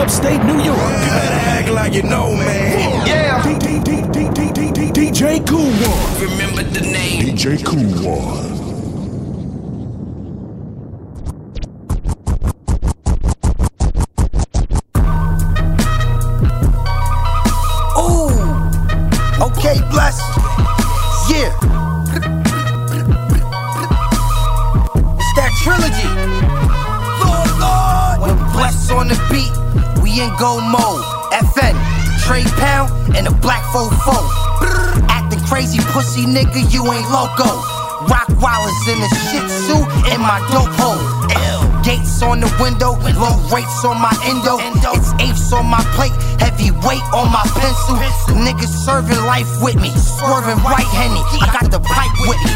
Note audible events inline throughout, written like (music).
upstate New York. You better act like you know, man. Yeah. DJ Cool One. Remember the name. DJ Cool One. Nigga, you ain't loco. Rock Wallers in a shit suit in my dope on the window, low rates on my endo. It's apes on my plate, heavy weight on my pencil. Niggas serving life with me, swerving right henny. I got the pipe with me.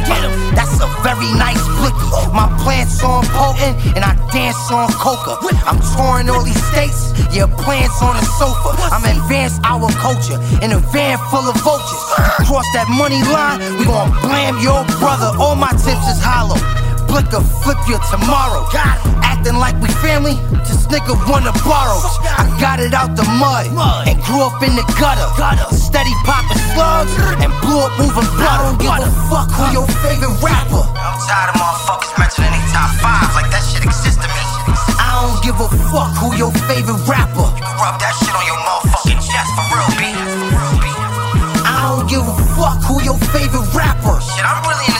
That's a very nice blicky. My plants on potent and I dance on coca. I'm touring all these states, yeah, plants on the sofa. I'm advanced our culture in a van full of vultures. Cross that money line, we gon' blam your brother. All my tips is hollow. Blicker, flip you tomorrow. Acting like we family, this nigga wanna borrow. I got it out the mud and grew up in the gutter. Steady popping slugs and blew up moving blood. I don't give a fuck who your favorite rapper. I'm tired of motherfuckers mentioning they top five like that shit exists to me. I don't give a fuck who your favorite rapper. You can rub that shit on your motherfucking chest for real, B. I don't give a fuck who your favorite rapper. Shit, I'm really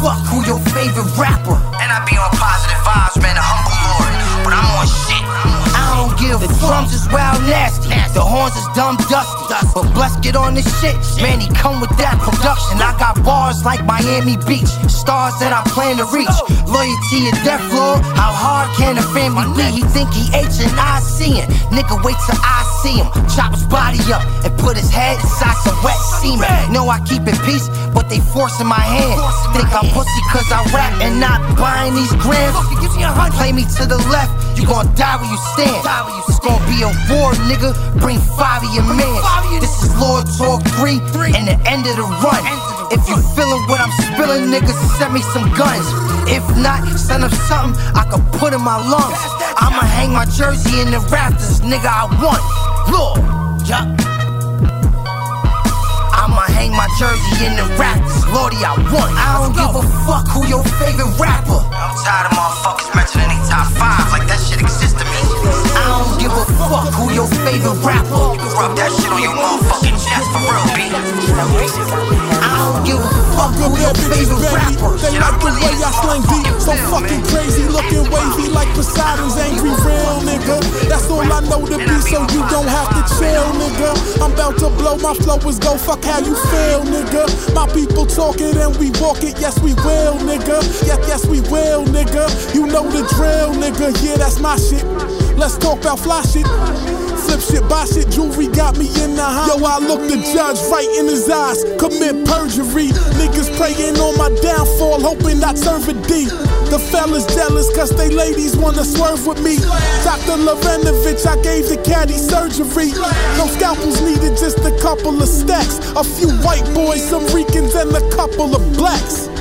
fuck who your favorite rapper. And I be on positive vibes, man, Give The drums is wild nasty. The horns is dumb dusty. But bless get on this shit. Man, he come with that production. I got bars like Miami Beach. Stars that I plan to reach. Loyalty and death floor. How hard can a family be? He think he H and I seeing. Nigga, wait till I see him. Chop his body up and put his head inside some wet semen. Know I keep it peace, but they forcing my hand. Think I'm pussy cause I rap and not buying these grams. Play me to the left, you gon' die where you stand. It's gonna be a war, nigga. Bring five of your man. This is Lord Talk 3 and the end of the run. If you feeling what I'm spilling, nigga, send me some guns. If not, send up something I can put in my lungs. I'ma hang my jersey in the rafters, nigga, I want. Lord, yup. I'ma hang my jersey in the rafters, Lordy, I want. I don't give a fuck who your favorite rapper. I'm tired of motherfuckers mentioning they top five like that shit exists to me. Fuck who your favorite rapper. You rub that shit on your motherfucking chest for real, B. I don't give a fuck who your favorite rapper. They like the way I slang deep, so fucking crazy, looking wavy like Poseidon's angry real nigga. That's all I know to be, so you don't have to chill, nigga. I'm about to blow, my flow is go, fuck how you feel, nigga. My people talk it and we walk it, yes we will, nigga. Yes, yes we will, nigga. You know the drill, nigga. Yeah, that's my shit. Let's talk about fly shit. Flip shit, buy shit, jewelry got me in the house. Yo, I look the judge right in his eyes, commit perjury. Niggas praying on my downfall, hoping I serve a D. The fellas jealous cause they ladies wanna swerve with me. Dr. Lorenovich, I gave the caddy surgery. No scalpels needed, just a couple of stacks. A few white boys, some Ricans, and a couple of blacks.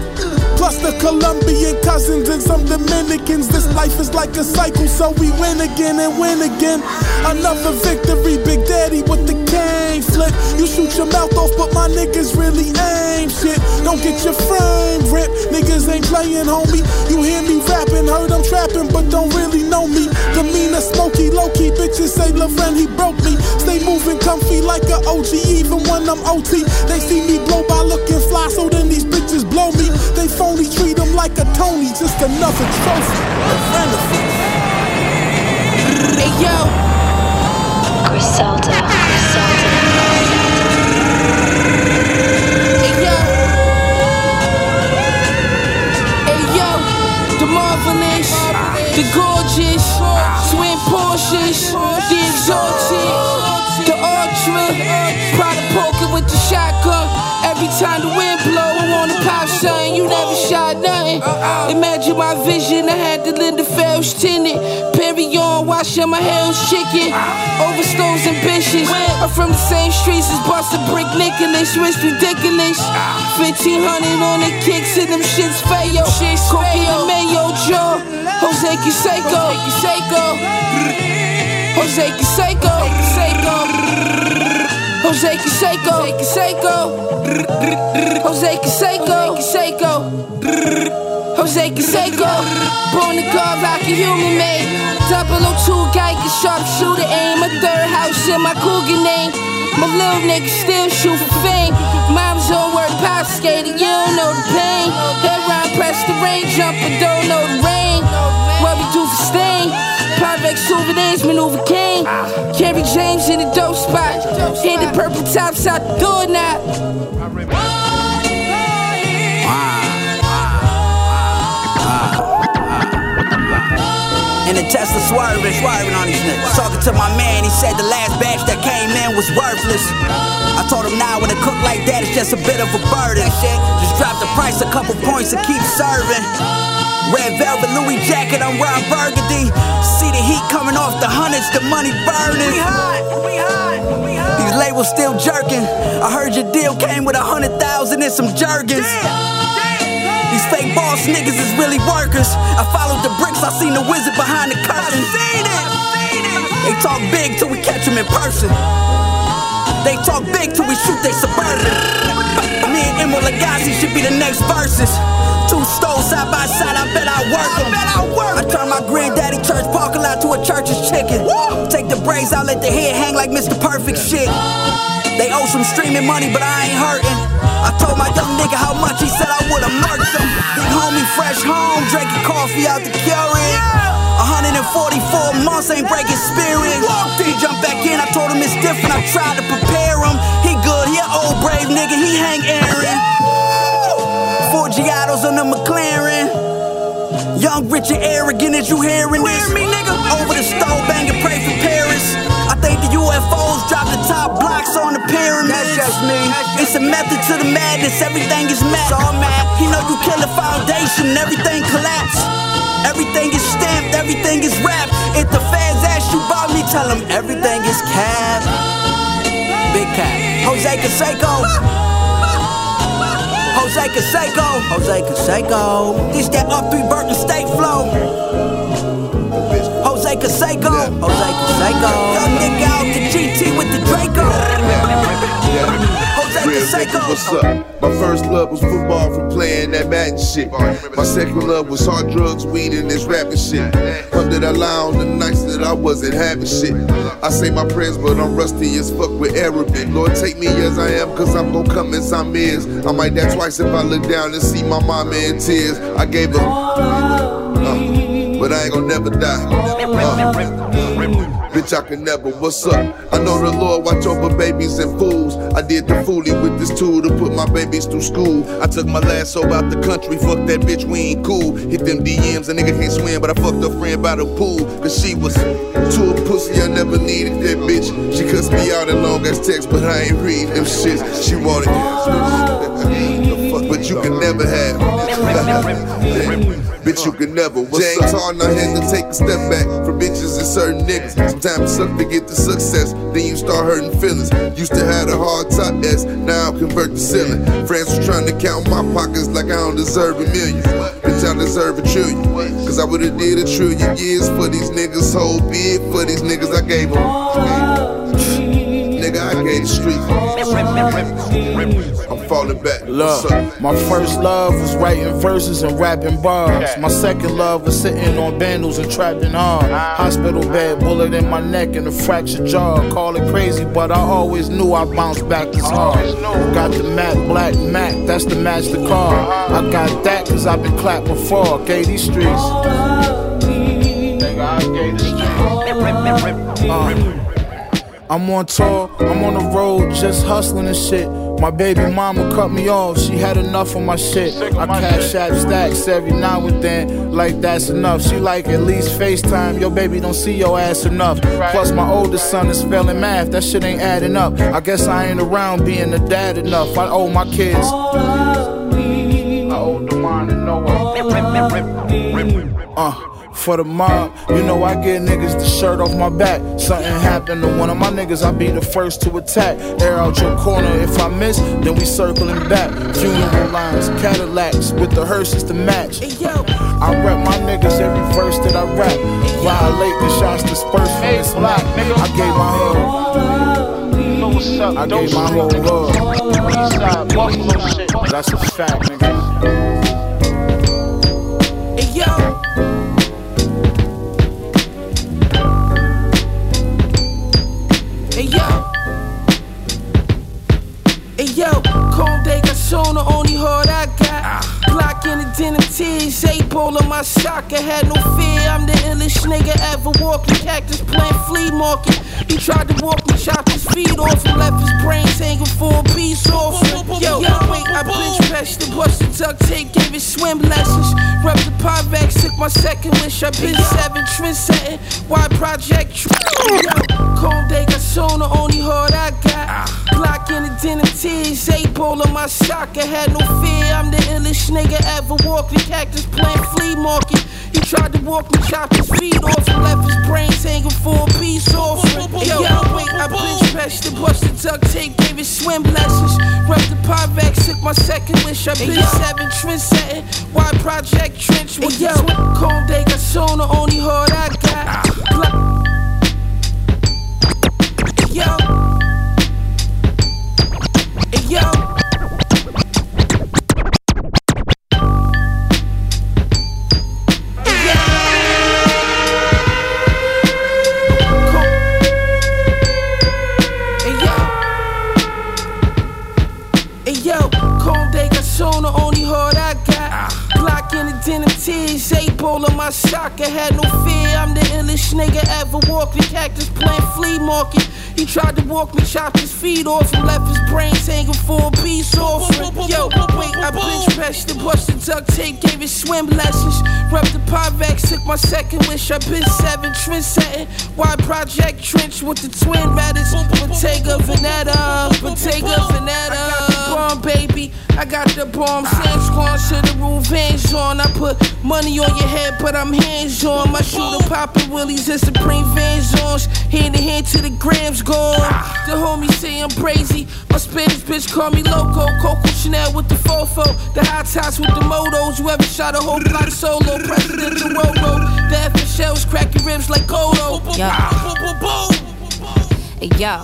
Plus the Colombian cousins and some Dominicans. This life is like a cycle, so we win again and win again. Another victory, Big Daddy with the cane flip. You shoot your mouth off, but my niggas really aim shit. Don't get your frame ripped. Niggas ain't playing, homie. You hear me rapping, heard I'm trapping, but don't really know me. Demeanor smoky, low key. Bitches say Lauren, he broke me. Stay moving comfy like a OG, even when I'm OT. They see me blow by looking fly, so then these bitches blow me. They phony treat them like a Tony, just another trophy. A Hey yo, Griselda, Griselda. hey yo. Hey yo, the marvelous, the gorgeous, twin Porsches, the exalted, the ultra, Prada poker with the shotgun. Every time the wind blow, I wanna pop something. You never shot nothing. Uh-uh. Imagine my vision, I had the Linda Phelps tinted. Perry on, washing my heels chicken. Over stoves and bitches. I'm from the same streets as Buster Brick Nicholas. It's ridiculous. 1500 on the kicks and them shits fayo. Cocaine and mayo, Joe. Jose Canseco. Jose Canseco. Jose Canseco. Canseco. Jose Canseco. Canseco. Jose Canseco. Born to God, rock a human made. 002 Geiger, sharpshooter aim. A third house in my cougar name. My little nigga still shoot for fame. Mom's on work, pop skating, you don't know the pain. Head round, press the rain, jump, but don't know the rain. What we do for stain? Parvex souvenirs, maneuver king. Carry James in the dope spot. Hit the purple tops out the door now. In the Tesla swerving, swerving on these niggas. Talking to my man, he said the last batch that came in was worthless. I told him now when it cook like that, it's just a bit of a burden. Just drop the price a couple points and keep serving. Red velvet Louis jacket, I'm wearing burgundy. See the heat coming off the hundreds, the money burning. We hot, we hot, we hot. These labels still jerking. I heard your deal came with a hundred thousand and some jergens. These fake boss niggas is really workers. I followed the bricks, I seen the wizard behind the curtain. They talk big till we catch them in person. They talk big till we shoot they suburban. Me Lagasse should be the next verses. Two stoves side by side, I bet I work them. I turn my granddaddy church parking lot to a church's chicken. Take the braids out, let the hair hang like Mr. Perfect shit. They owe some streaming money, but I ain't hurting. I told my young nigga how much he said I would've murked him. Big homie, fresh home, drinking coffee out the Keurig. 144 months ain't breaking spirit. He jumped back in, I told him it's different. I tried to prepare him. He good, he an old brave nigga, he hang Aaron. Four Giottos on the McLaren. Young, rich, and arrogant, is you hearing this? me, nigga? Over the stove, banging, pray for Paris. I think the UFOs drop the top blocks on the pyramids. That's just me. It's a method to the madness, everything is mad. all mad. He know you kill the foundation, everything collapse. Everything is stamped, everything is wrapped. If the fans ask you about me, tell them everything is cap. Big cap. Jose Canseco. Jose Canseco. Jose Canseco. This that up three Burton State flow. Jose Canseco. Jose Canseco. Young nigga out the GT with the Draco. Jose Real nigga, what's up? My first love was football from playing that Madden shit. My second love was hard drugs, weed, and this rapping shit. Under that lie on the nights that I wasn't having shit. I say my prayers, but I'm rusty as fuck with Arabic. Lord, take me as I am, cause I'm gon' come as I'm is. I might die twice if I look down and see my mama in tears. I gave her. Uh, but I ain't gon' never die. Uh, bitch, I can never. What's up? I know the Lord watch over babies and fools. I did the foolie with this tool to put my babies through school. I took my last soul out the country. Fuck that bitch, we ain't cool. Hit them DMs, a nigga can't swim, but I fucked a friend by the pool. Cause she was to a pussy, I never needed that bitch. She cussed me out in long ass text, but I ain't read them shits. She wanted the fuck, but you can never have. Bitch, you can never. What's James Harden, I had to take a step back from bitches and certain niggas. Sometimes it suck to get the success, then you start hurting feelings. Used to have a hard top S, now I convert the ceiling. Friends was trying to count my pockets like I don't deserve a million. Bitch, I deserve a trillion. Cause I would've did a trillion years for these niggas. Whole big for these niggas, I gave them. Nigga, I gave the street. I'm falling back. What's Look, my first love was writing verses and rapping bars. My second love was sitting on bundles and trapping hard. Hospital bed, bullet in my neck and a fractured jaw. Call it crazy, but I always knew I bounced back as hard. Got the Mac, Black Mac, that's the match the car. I got that cause I've been clapped before. Gay these streets. Nigga, I gave these streets. Uh, I'm on tour, I'm on the road, just hustling and shit. My baby mama cut me off, she had enough of my shit. I cash out stacks every now and then, like that's enough. She like at least FaceTime, your baby don't see your ass enough. Plus, my oldest son is failing math, that shit ain't adding up. I guess I ain't around being a dad enough. I owe my kids. I owe Demond and Noah. Uh, for the mob. You know I get niggas the shirt off my back. Something happened to one of my niggas, I be the first to attack. Air out your corner, if I miss, then we circling back. Funeral lines, Cadillacs with the hearses to match. I rep my niggas every verse that I rap. Violate the shots dispersed from this block. I gave my hood. I gave my whole hood. That's a fact, nigga. Garçon, the only heart I got. Glock in the denim tees, eight ball on my sock. I had no fear, I'm the illest nigga ever walking. Cactus plant flea market. He tried to walk me, chopped his feet off, and left his brains hanging for a piece off. Yo, wait, I bench pressed and busted duct tape, gave it swim lessons. Rep the Pyvex, took my second wish. I been seven, trend setting. Why project? Tr- Yo, Conde Garçon, the only heart I got. Glock in the denim tees, eight ball on my sock. I had no fear, I'm the illest nigga ever walking. Cactus plant flea market. He tried to walk me, chopped his feet off, and left his brains hanging for a peace offering. Yo, wait, I bench pressed and busted duct tape, gave it swim lessons. Rep the Pyvex, took my second wish. I been seven, trend setting. Why Project Trench with yo, Conde Garçon, feet off, and left his brains hanging for a peace offering. Yo, wait, I bench pressed and busted duct tape, gave it swim lessons. Rep the Pyvex, took my second wish. I been seven, trend setting. Why Project Trench with the twin rabbits? Bottega Veneta, Bottega Veneta. Bomb, baby, I got the bomb. San squash to the roof, hands on. I put money on your head, but I'm hands on. My shooter popping willies and Supreme Vans on. Hand in hand to the grams gone. The homies say I'm crazy. My Spanish bitch call me loco. Coco Chanel with the fofo. The high tops with the motos. Whoever shot a whole block solo. President the Roro. The F shells cracking ribs like Kodo. Hey, yo,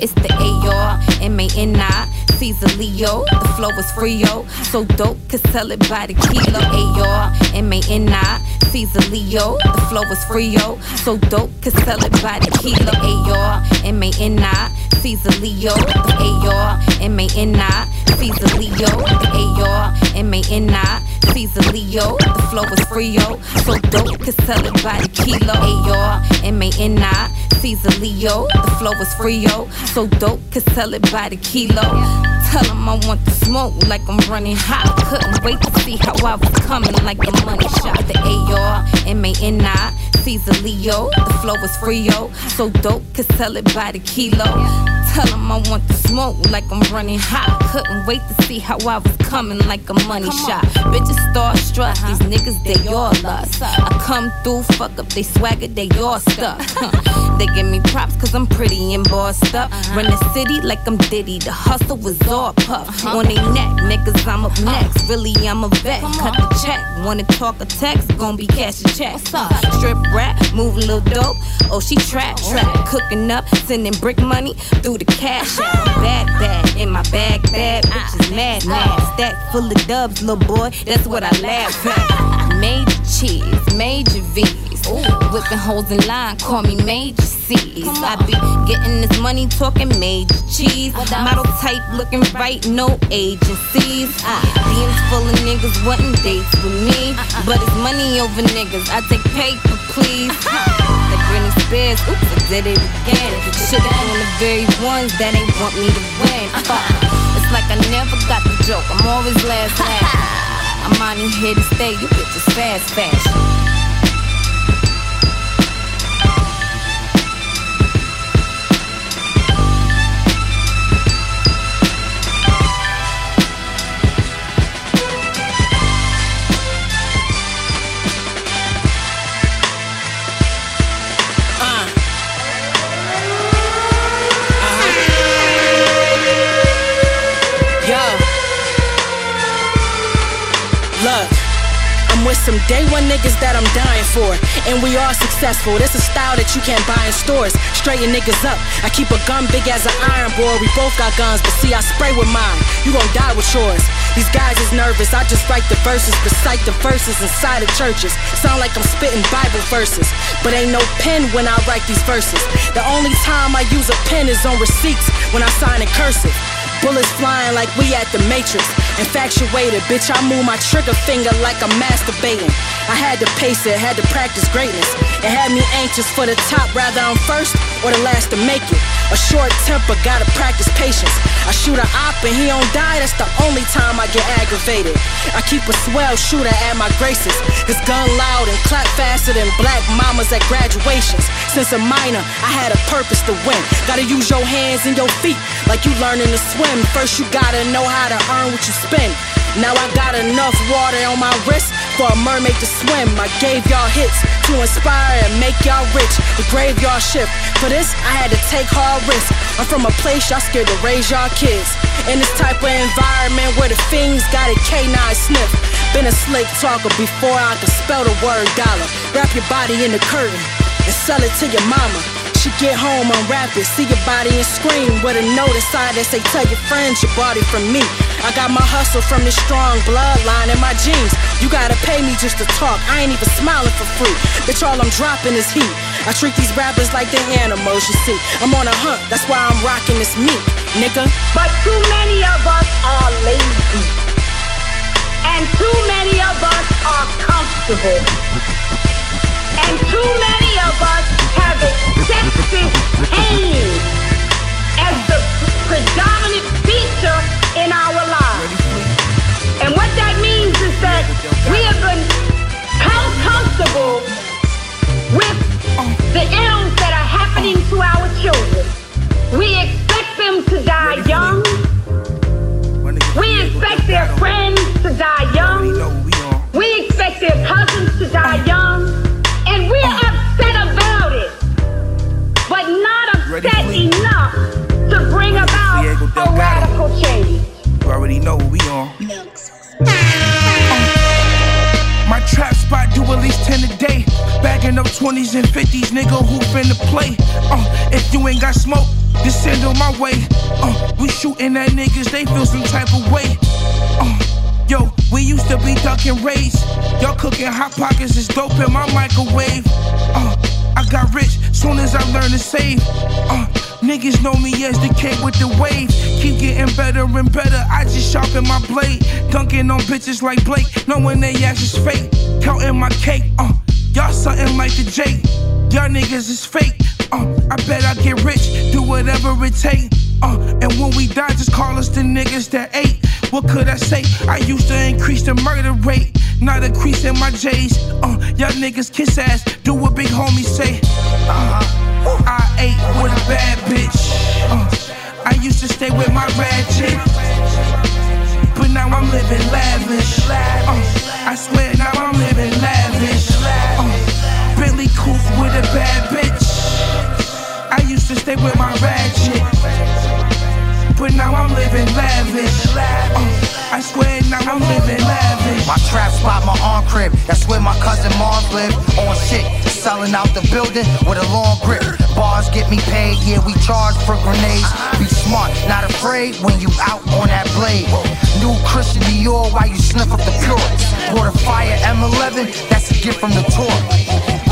it's the AR, M-A-N-I, Ceaser Leo. The flow is Frio, so dope, could sell it by the kilo. AR, M-A-N-I, Ceaser Leo. The flow is Frio, so dope, could sell it by the kilo. AR, M-A-N-I, Ceaser Leo. AR, M-A-N-I, Ceaser Leo. AR, M-A-N-I, Ceaser Leo. The flow is Frio, so dope, could sell it by the kilo. AR, M-A-N-I, Ceaser Leo. The flow is Frio, so dope, could sell it by the kilo. Tell 'em I want the smoke like I'm running hot. Couldn't wait to see how I was coming like a money shot. The AR, M-A-N-I, Ceaser Leo. The flow is Frio, so dope, could sell it by the kilo. Tell 'em I want the smoke like I'm running hot. Couldn't wait to see how I was coming like a money shot. Bitches starstruck, these niggas they all lust. I come through, fuck up they swagger, they all stuck. (laughs) they give me props cause I'm pretty and bossed up. Run the city like I'm Diddy, the hustle was all puff. On they neck, niggas, I'm up next. Really, I'm a vet. Cut the check, wanna talk a text, gon' be cash a check. Strip rap, move a little dope. Oh, she trap, trap, cooking up, sending brick money through the cash app. (laughs) Bad, bad, in my bag, bad, bitches mad, mad. Stack full of dubs, little boy, that's what I laugh at. (laughs) Major cheese, major V's. Whipping holes in line, call me major C's. I be getting this money, talking major cheese. Model type, looking right, no agencies. DMs full of niggas wanting dates with me. But it's money over niggas, I take paper, please. Like Britney Spears, oops, I did it again. Should've been the very ones that ain't want me to win. Fuck. It's like I never got the joke, I'm always last last. (laughs) I'm on here to stay, you bitches fast fashion. Some day one niggas that I'm dying for. And we are successful. This a style that you can't buy in stores. Straighten niggas up. I keep a gun big as an iron boy. We both got guns, but see, I spray with mine. You gon' die with yours. These guys is nervous. I just write the verses, recite the verses inside of churches. Sound like I'm spitting Bible verses. But ain't no pen when I write these verses. The only time I use a pen is on receipts when I sign in cursive. Bullets flying like we at the Matrix. Infatuated, bitch, I move my trigger finger like I'm masturbating. I had to pace it, had to practice greatness. It had me anxious for the top, rather I'm first or the last to make it. A short temper, gotta practice patience. I shoot a op and he don't die, that's the only time I get aggravated. I keep a swell shooter at my graces. His gun loud and clap faster than black mamas at graduations. Since a minor, I had a purpose to win. Gotta use your hands and your feet like you learning to swim. First, you gotta know how to earn what you spend. Now I got enough water on my wrist for a mermaid to swim. I gave y'all hits to inspire and make y'all rich. The graveyard shift. For this, I had to take hard risks. I'm from a place y'all scared to raise y'all kids. In this type of environment where the fiends got a canine sniff. Been a slick talker before I could spell the word dollar. Wrap your body in the curtain and sell it to your mama. She get home, unwrap it, see your body and scream with a note inside that say, Tell your friends you bought it from me. I got my hustle from this strong bloodline in my jeans. You gotta pay me just to talk, I ain't even smiling for free. Bitch, all I'm dropping is heat. I treat these rappers like they're animals, you see. I'm on a hunt, that's why I'm rocking this meat, nigga. But too many of us are lazy. And too many of us are comfortable. And too many of us have accepted pain as the predominant feature in our lives. And what that means is that we have been a radical change. You already know what we on. My trap spot do at least 10 a day. Bagging up 20s and 50s, nigga, who finna play? Uh, if you ain't got smoke, just send on my way. Uh, we shooting at niggas, they feel some type of way. Uh, yo, we used to be ducking raids. Y'all cooking hot pockets, is dope in my microwave. Uh, I got rich soon as I learned to save. Uh, niggas know me as the king with the wave. Keep getting better and better. I just sharpen my blade. Dunking on bitches like Blake, knowing they ass is fake. Counting my cake. Uh, y'all something like the J. Y'all niggas is fake. Uh, I bet I get rich, do whatever it take. Uh, and when we die, just call us the niggas that ate. What could I say? I used to increase the murder rate, not increase in my J's. Uh, y'all niggas kiss ass, do what big homies say. Uh, I ate with a bad bitch. Uh, I used to stay with my ratchet. but now I'm living lavish. Uh, I swear now I'm living lavish. Uh, Bentley coupe with a bad bitch. I used to stay with my rad chick, but now I'm living lavish. Uh, I swear now I'm living lavish. My trap spot, my arm crib, that's where my cousin Mars live. On shit, selling out the building with a long grip. Bars get me paid, yeah, we charge for grenades. Be smart, not afraid when you out on that blade. New Christian Dior while you sniff up the purest. Pour the fire M11, that's a gift from the tour.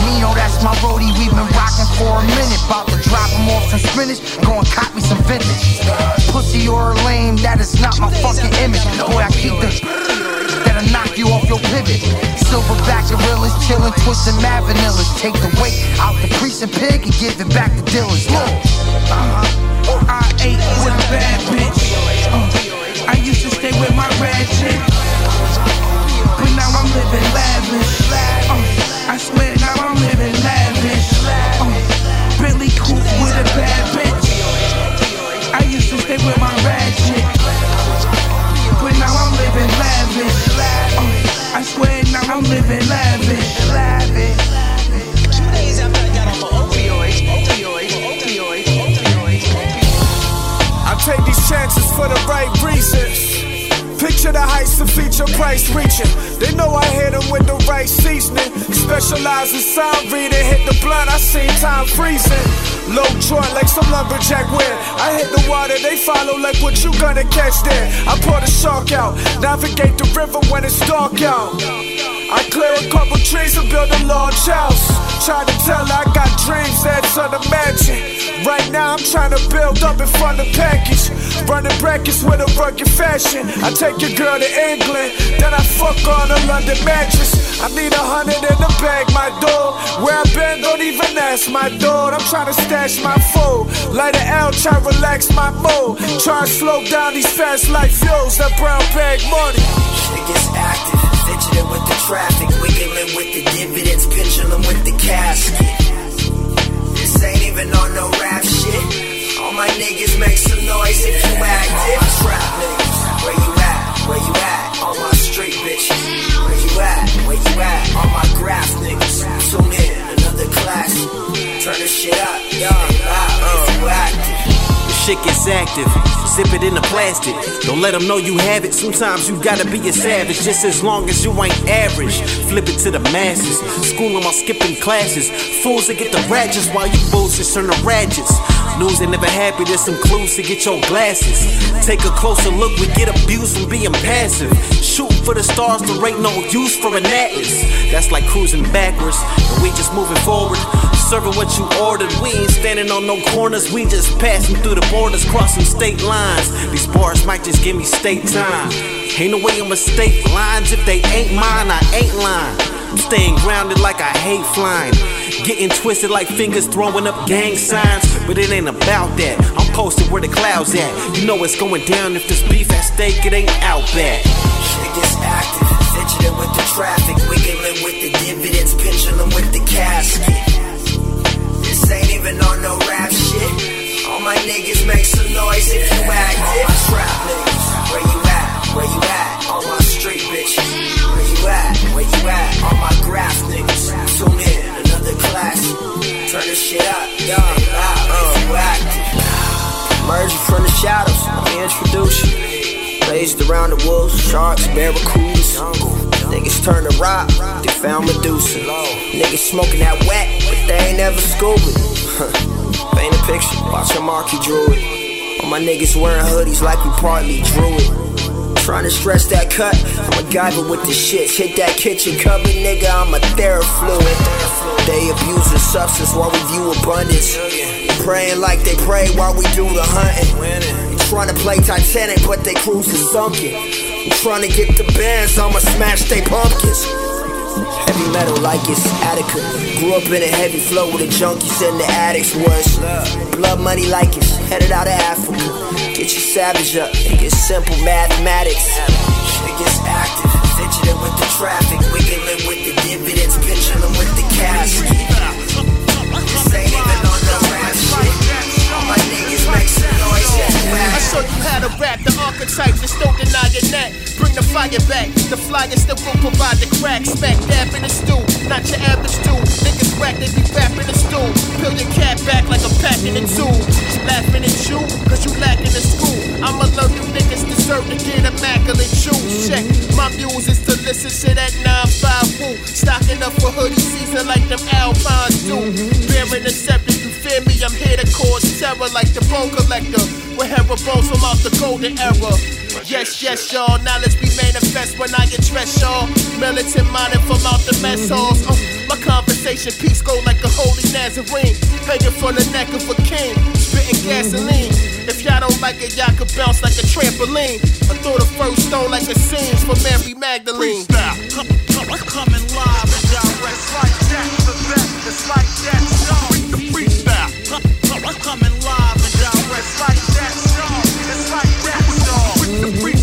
Nino, that's my roadie, we've been rocking for a minute. About to drop him off some spinach, go and cop me some vintage. Pussy or lame, that is not my fucking image. Boy, I keep the knock you off your pivot. Silverback gorillas chillin', twisting mad vanillas. Take the weight out the precinct pig and give it back to dealers. Look. I ate with a bad bitch. Uh, I used to stay with my rad chick, but now I'm living lavish. Uh, I swear now I'm living lavish. Uh, Bentley coupe with a bad bitch. I used to stay with my rad chick, but now I'm living lavish. I swear now I'm living lavish. Lavish. Two days after I got off of opioids, opioids, opioids, opioids, I take these chances for the right reasons. Picture the heights of feature price reaching. They know I hit them with the right seasoning. Specialize in sound reading. Hit the blunt, I seen time freezing. Low joint like some lumberjack wear. I hit the water, they follow like what you gonna catch there. I pour the shark out, navigate the river when it's dark out. I clear a couple trees and build a large house. Try to tell I got dreams that's unimagined. Right now I'm trying to build up in front of package. Running brackets with a rugged fashion. I take your girl to England, then I fuck on a London mattress. I need a hundred in the bag, my dog. Where I been, don't even ask my dog. I'm trying to stash my foe. Light an L, try relax my mode. Try to slow down these fast life fuels, that brown bag money. Shit gets active, with the traffic, wiggling with the dividends, pendulum with the casket. This ain't even on no rap shit. All my niggas make some noise if you active. Trap niggas, where you at? Where you at? All my street bitches, where you at? Where you at? All my graph niggas, tune in, another class. Turn this shit up, young, loud, if you active. The shit gets active. Zip it in the plastic. Don't let them know you have it. Sometimes you gotta be a savage just as long as you ain't average. Flip it to the masses. School them on skipping classes. Fools that get the ratchets while you fools just turn the ratchets. News ain't never happy, there's some clues to get your glasses. Take a closer look, we get abused from being passive. Shooting for the stars, there ain't no use for an atlas. That's like cruising backwards, and we just moving forward. Serving what you ordered, we ain't standing on no corners, we just passing through the borders, crossing state lines. These bars might just give me state time. Ain't no way I'ma state lines if they ain't mine, I ain't lying. I'm staying grounded like I hate flying. Getting twisted like fingers throwing up gang signs. But it ain't about that. I'm posted where the clouds at. You know it's going down if this beef at stake, it ain't out bad. Shit gets active, fidgeting with the traffic, wiggling with the dividends, pendulum with the casket. Even on no rap shit. All my niggas make some noise if you active. Trap niggas, where you at? Where you at? All my street bitches, where you at? Where you at? All my graph niggas, tune in, another class. Turn this shit up, young, loud, if you active. Emerging from the shadows, let me introduce you. Raised around the wolves, sharks, barracudas. Niggas turn to rock, they found Medusa. Niggas smoking that wet, but they ain't never scuba. Paint a picture, watch how Marky drew it. All my niggas wearing hoodies like we partly drew it. Trying to stretch that cut, I'm a guyver with the shits. Hit that kitchen cupboard, nigga, I'm a therafluid. They abuse the substance while we view abundance. Praying like they pray while we do the hunting. Trying to play Titanic, but they cruise is sunken. Trying to get the bands, I'ma smash they pumpkins. Heavy metal like it's Attica. Grew up in a heavy flow with the junkies and the addicts was. Blood money like it's headed out of Africa. Get your savage up, it's simple mathematics. It gets active, fidgeting with the traffic, wiggling with the dividends, pendulum with the casket. Show you how to rap the archetype, just don't deny your neck. Bring the fire back, the flyer still will provide the crack. Smack dab in the stew, not your average stew. Niggas whack, they be rapping the stool. Peel your cat back like I'm packing in two. Laughing at you, cause you lacking in school. I'ma learn you niggas deserve to get immaculate shoes. Check, my muse is to listen to that 9-5 woo. Stocking up for hoodie season like them Alpines do. Bearing the scepter, you fear me, I'm here to cause terror like the bone collector. With Hera bones from out the golden era. Yes, yes, y'all. Now let's be manifest when I address y'all. Militant minded from out the mess halls. Uh, my conversation piece go like a holy Nazarene. Hanging from the neck of a king. Spitting gasoline. If y'all don't like it, y'all could bounce like a trampoline. I throw the first stone like a scenes for Mary Magdalene. Freestyle, Coming live and direct. Like that, the best. It's like that, y'all. The freestyle. Coming live and direct. Like that, y'all. It's like that, y'all. The freestyle.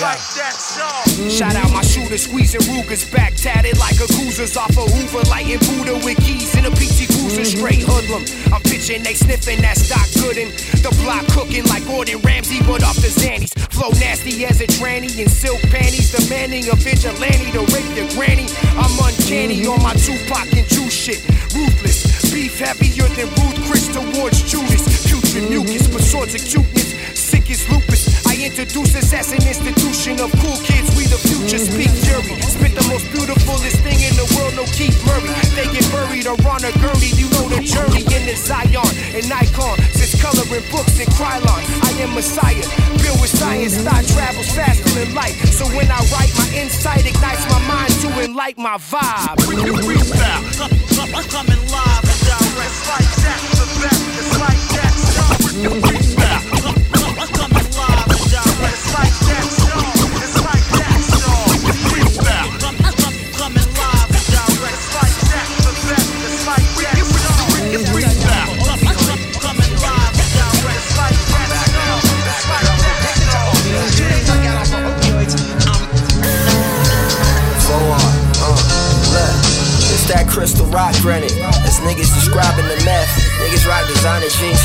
Like that, y'all. Shout out my shooter, squeezing Ruger's back tatted like a Goozer's off a Hoover, lighting Buddha with keys in a PT Cruiser, mm-hmm. straight hoodlum. I'm pitching, they sniffing that stock goodin'. The block cooking like Gordon Ramsay, but off the Xannies. Flow nasty as a tranny in silk panties, demanding a vigilante to rape your granny. I'm uncanny mm-hmm. on my Tupac and Jew shit, ruthless. Beef heavier than Ruth Chris towards Judas. Putrid mucus, but of acuteness. Sick as lupus. Introduce us as an institution of cool kids. We the future. Speak fury. Spit the most beautifulest thing in the world. No Keith Murray. They get buried or on a gurney. You know the journey in the Zion and Nikon. Since coloring books and Krylon, I am Messiah. Built with science. Thought travels faster than light. So when I write, my insight ignites my mind to enlighten my vibe. Freestyle. (laughs) Coming live and direct. Like that, the best. It's like that. Freestyle. Crystal rock granite. As niggas describing the meth. Niggas rock designer jeans.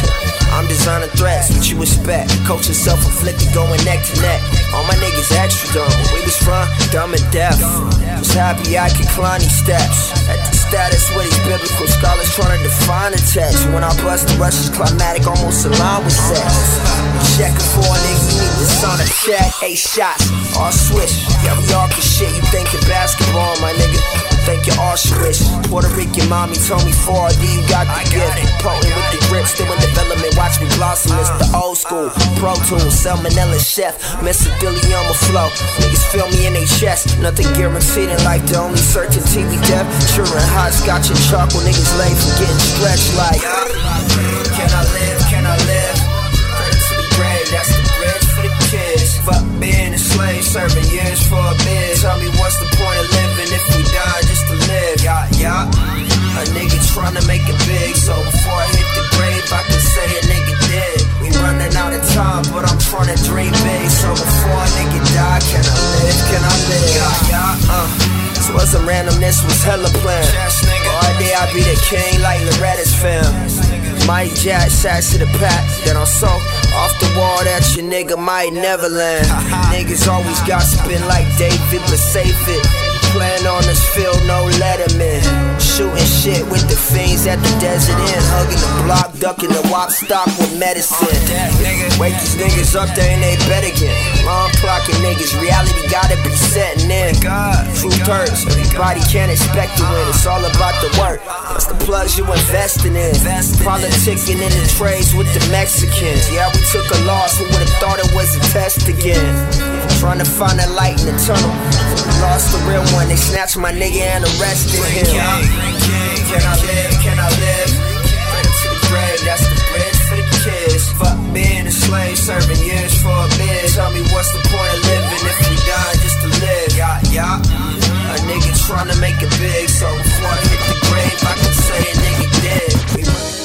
I'm designing threats, what you expect? Coaching self-inflicted, going neck to neck. All my niggas extra dumb. We was from, dumb and deaf. Was happy I could climb these steps. At the status where these biblical scholars trying to define the text. When I bust the rush is climatic, almost aligned with sex. Checking for a nigga, you need a check. Eight shots, all switch. Yeah, we all can shit. You thinking basketball, my nigga? Think you're all switch. Puerto Rican mommy told me 4D, you got the gift. Potent with the grip, still in development. Watch me blossom. It's the old school. Pro Tools, Salmonella Chef. Mr. Dilly on my flow. Niggas feel me in their chest. Nothing guaranteed in life, the only certainty we death. Sure and hot scotch and charcoal. Niggas late from getting stretched like. Can I live? Can I live? To the grave, that's the bridge for the kids. Fuck being a slave, serving years for a bid. Tell me what's the point of living if we die just to live? Yeah, yeah. A nigga trying to make it big, so before I hit the grave, I can say a nigga dead. We running out of time, but I'm trying to dream big. So before a nigga die, can I live? Can I live? Yeah, yeah. Uh. This wasn't random, this was hella planned. All day I be the king like Loretta's fam. Mighty Jack shots to the pack that I'm so off the wall that your nigga might never land. Niggas always got spin like David, but save it. Playing on this field, no letterman. Shooting shit with the fiends at the desert inn. Hugging the block, ducking the wop stock with medicine. Wake these niggas up, they ain't they bed again. Long clocking niggas, reality gotta be setting in. Truth hurts, everybody can't expect to win. It's all about the work. That's the plugs you investing in. Politicking in the trades with the Mexicans. Yeah, we took a loss, who would've thought it was a test again? Trying to find a light in the tunnel. Lost the real one, they snatched my nigga and arrested him. Can I live? Can I live? Credit to the grave, that's the bridge for the kids. Fuck being a slave, serving years for a bid. Tell me what's the point of living if we die just to live? Yeah, yeah. A nigga trying to make it big, so before I hit the grave, I can say a nigga dead. We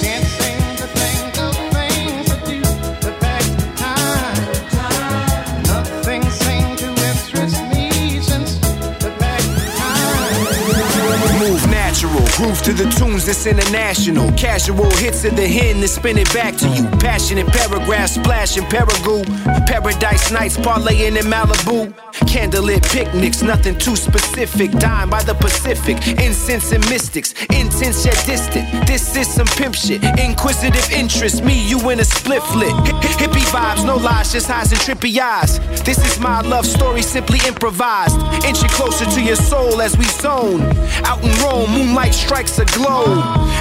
groove to the tunes that's international. Casual hits of the hen that spin it back to you. Passionate paragraphs splashing paragoo. Paradise nights parlaying in Malibu. Candlelit picnics, nothing too specific. Dying by the Pacific. Incense and mystics, intense yet distant. This is some pimp shit. Inquisitive interest, me, you in a split flit. Hi- Hippie vibes, no lies, just highs and trippy eyes. This is my love story, simply improvised. Inching closer to your soul as we zone. Out in Rome, moonlight strikes a glow.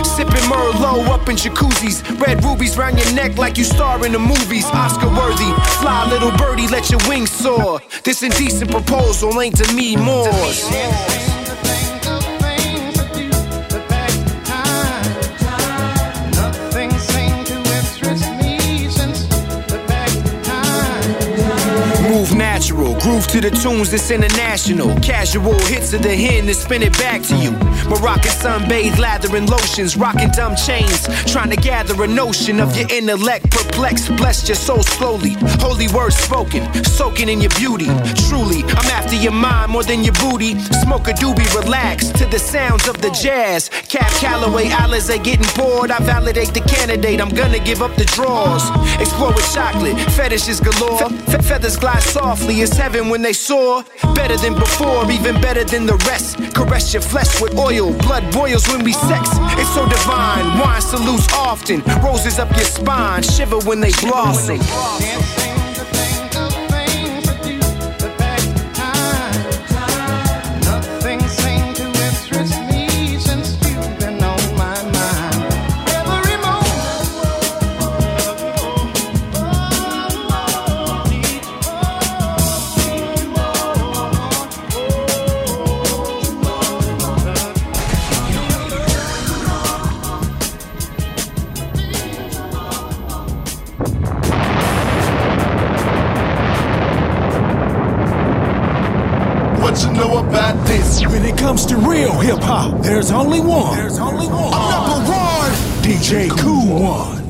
Sipping Merlot up in jacuzzis. Red rubies round your neck like you star in the movies. Oscar worthy. Fly little birdie, let your wings soar. This indecent proposal ain't to me more. Natural, groove to the tunes that's international. Casual hits of the hen that spin it back to you. Moroccan sunbathed, lather and lotions, rocking dumb chains. Trying to gather a notion of your intellect, perplexed, blessed your soul slowly. Holy words spoken, soaking in your beauty. Truly, I'm after your mind more than your booty. Smoke a doobie, relax to the sounds of the jazz. Cab Calloway, Alizé getting bored. I validate the candidate, I'm gonna give up the draws. Explore with chocolate, fetishes galore. Fe- feathers glide softly Only is heaven when they soar. Better than before, even better than the rest. Caress your flesh with oil, blood boils when we sex. It's so divine. Wine salutes often, roses up your spine, shiver when they blossom. Comes to real hip hop, there's only one. There's only one. I'm number one. DJ Cool One.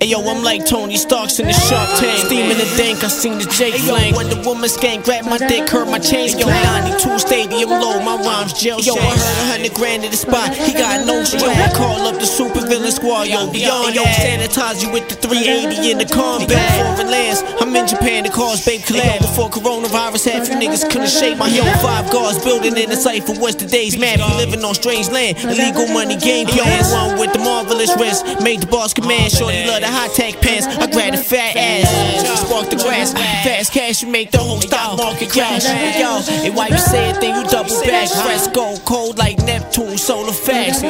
Hey yo, I'm like Tony Starks in the Shark Tank. Steaming the dank, I seen the J flank. When the woman skank, grab my dick, hurt my chains. Yo, 92 stadium low, my rhymes jail Yo, I heard a hundred grand in the spot. He got no strap. Call up the super villain squad, yo, beyond yo, sanitize you with the 380 in the combat. Foreign lands, I'm in Japan to cause babe collab. Before coronavirus, half you niggas couldn't shake my yo. Five guards building in the cipher. What's the day's map? We living on strange land. Illegal money game plans. One with the marvelous wrist. Made the boss command. Shorty love the high tech pants. I grab the fat ass. Spark the grass. Fast cash, you make the whole stock market crash. Yo, and why you say it, then you double back. Fresco, cold like Neptune, solar facts.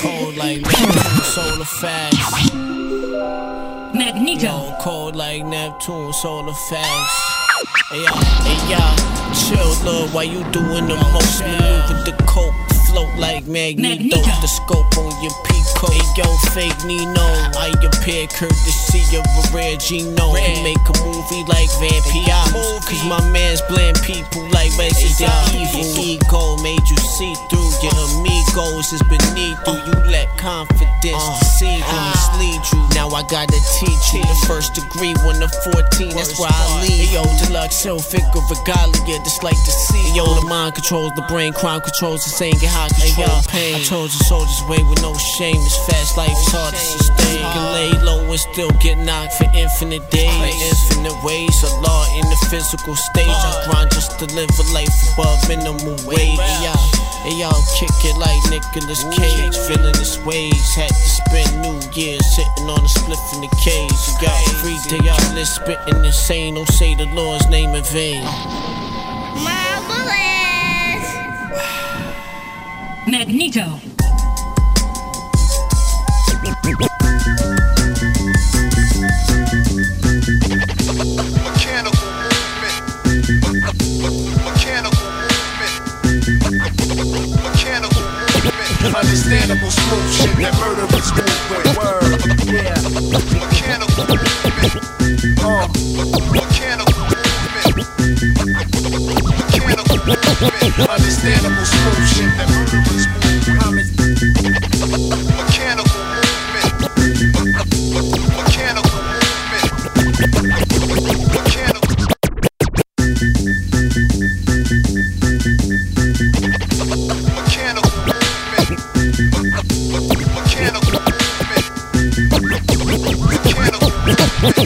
Cold like Neptune, solar facts. Like Neptune, solar facts. Hey y'all, hey y'all, chill, love, while you doing the most maneuver the coke. Float like Magneto, the scope on your peacoat. Hey yo, fake Nino, I appear courtesy of a rare Gino. Can make a movie like Vampire. Cause my man's blend people like Resident Evil. Ego made you see through your amigos is beneath you. You let confidence deceive you, mislead you. Now I gotta teach you the first degree when the 14. That's why I leave. Yo, deluxe self figure regalia, just like to see. Yo, the mind controls the brain, crime controls the sane, get high control pain. I told you soldiers way with no shame. This fast life is hard to sustain. Can lay low and still get knocked for infinite days, infinite ways. A law in the physical stage. I grind just to live a life above minimum wage. Hey, y'all, hey, y'all kick it like Nicolas Cage, feeling his ways. Had to spend New Year's sitting on a spliff in the cage. You got free day out, let's spitting insane. Don't say the Lord's name in vain. Marvelous! Magneto. Understandable smooth shit that murderers move with. Yeah. Mechanical movement. Uh. Mechanical movement. Mechanical movement. Understandable smooth shit that murderers move with.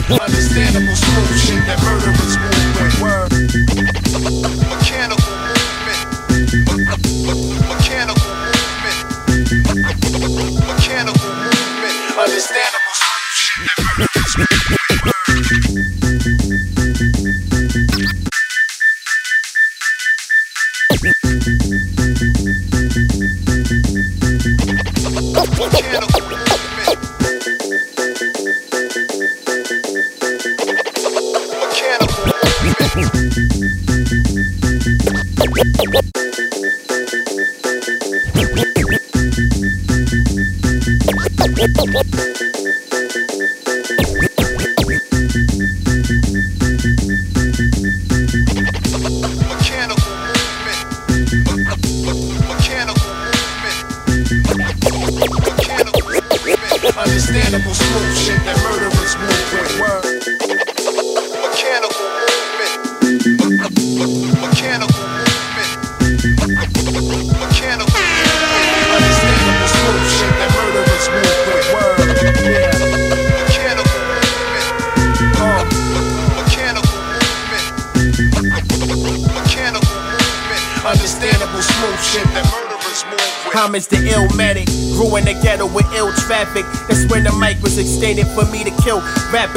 Understandable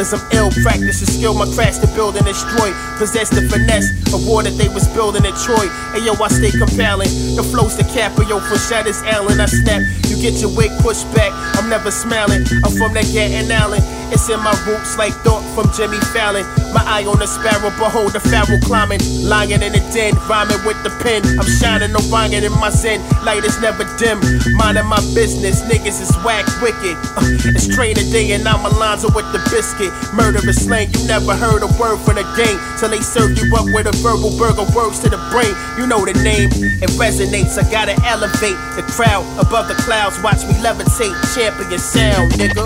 I'm ill. Practice the skill, my craft to build and destroy. Possess the finesse of war that they was building in Troy. Hey yo, I stay compelling. The flow's the Caprio for Shatters Allen. I snap. You get your wig pushed back. I'm never smiling. I'm from that Gatton Allen. It's in my roots like thought from Jimmy Fallon. My eye on the sparrow, behold the pharaoh climbing. Lying in the den, rhyming with the pen. I'm shining, no rhyming in my zen. Light is never dim. Minding my business, niggas is whack wicked. Uh, it's train a day and I'm Alonzo with the biscuit. Murderous slang, you never heard a word from the game. Till they serve you up with a verbal burger works to the brain. You know the name, it resonates. I gotta elevate the crowd above the clouds. Watch me levitate, champion sound, nigga.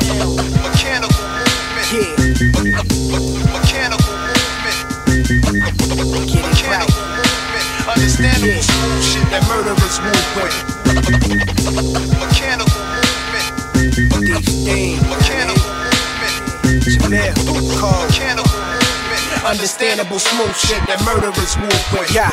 Mechanical movement. Yeah. (laughs) Understandable shit that murderers move with. Mechanical movement. Mechanical movement. Mechanical movement. Understandable smooth shit that murderers move with. Yeah,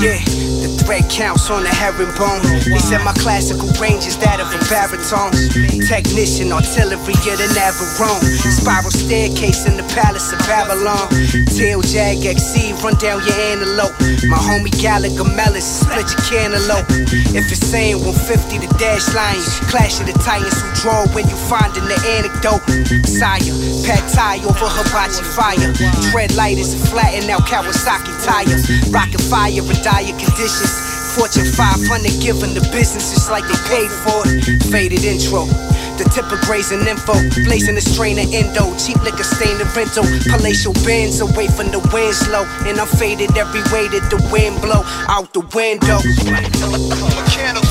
yeah. The thread counts on the herringbone. They said my classical range is that of a baritone. Technician, artillery, of the Navarone. Spiral staircase in the palace of Babylon. Tail jag XC, run down your antelope. My homie Gallagher Mellis, split your cantaloupe. If it's saying 150, the dash line. Clash of the titans who draw when you finding the anecdote. Sire, pad thai over hibachi fire. Tread light is flattened out Kawasaki tires. Rockin' fire in dire conditions. Fortune 500 giving the business just like they paid for it. Faded intro. The tip of grazing info, blazing the strain of endo. Cheap liquor stain the rental, palatial bins away from the wind slow. And I'm faded every way that the wind blow out the window. Mechanical.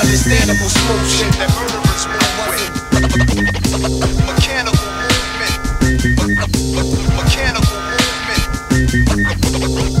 Understandable smooth shit that murderers move with. Mechanical movement. Mechanical movement.